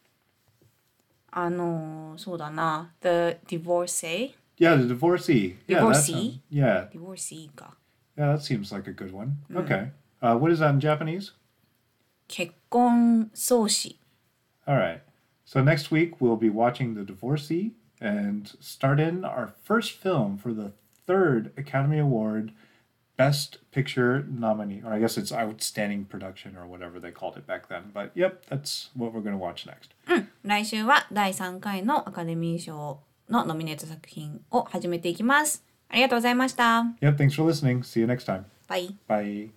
あのそうだな。The Divorcee? Yeah, the divorcee. Yeah, that Divorcee? sounds- yeah, Divorcee か。 yeah, that seems like a good one. Okay. Uh, what is that in Japanese? 結婚創始。 All right. So next week we'll be watching The Divorcee and start in our first film for the third Academy Award Best Picture nominee, or I guess it's Outstanding Production or whatever they called it back then. But yep, that's what we're going to watch next. 来週は第3回のアカデミー賞のノミネート作品を始めていきます。ありがとうございました。 Yep, thanks for listening. See you next time. バイ。 Bye.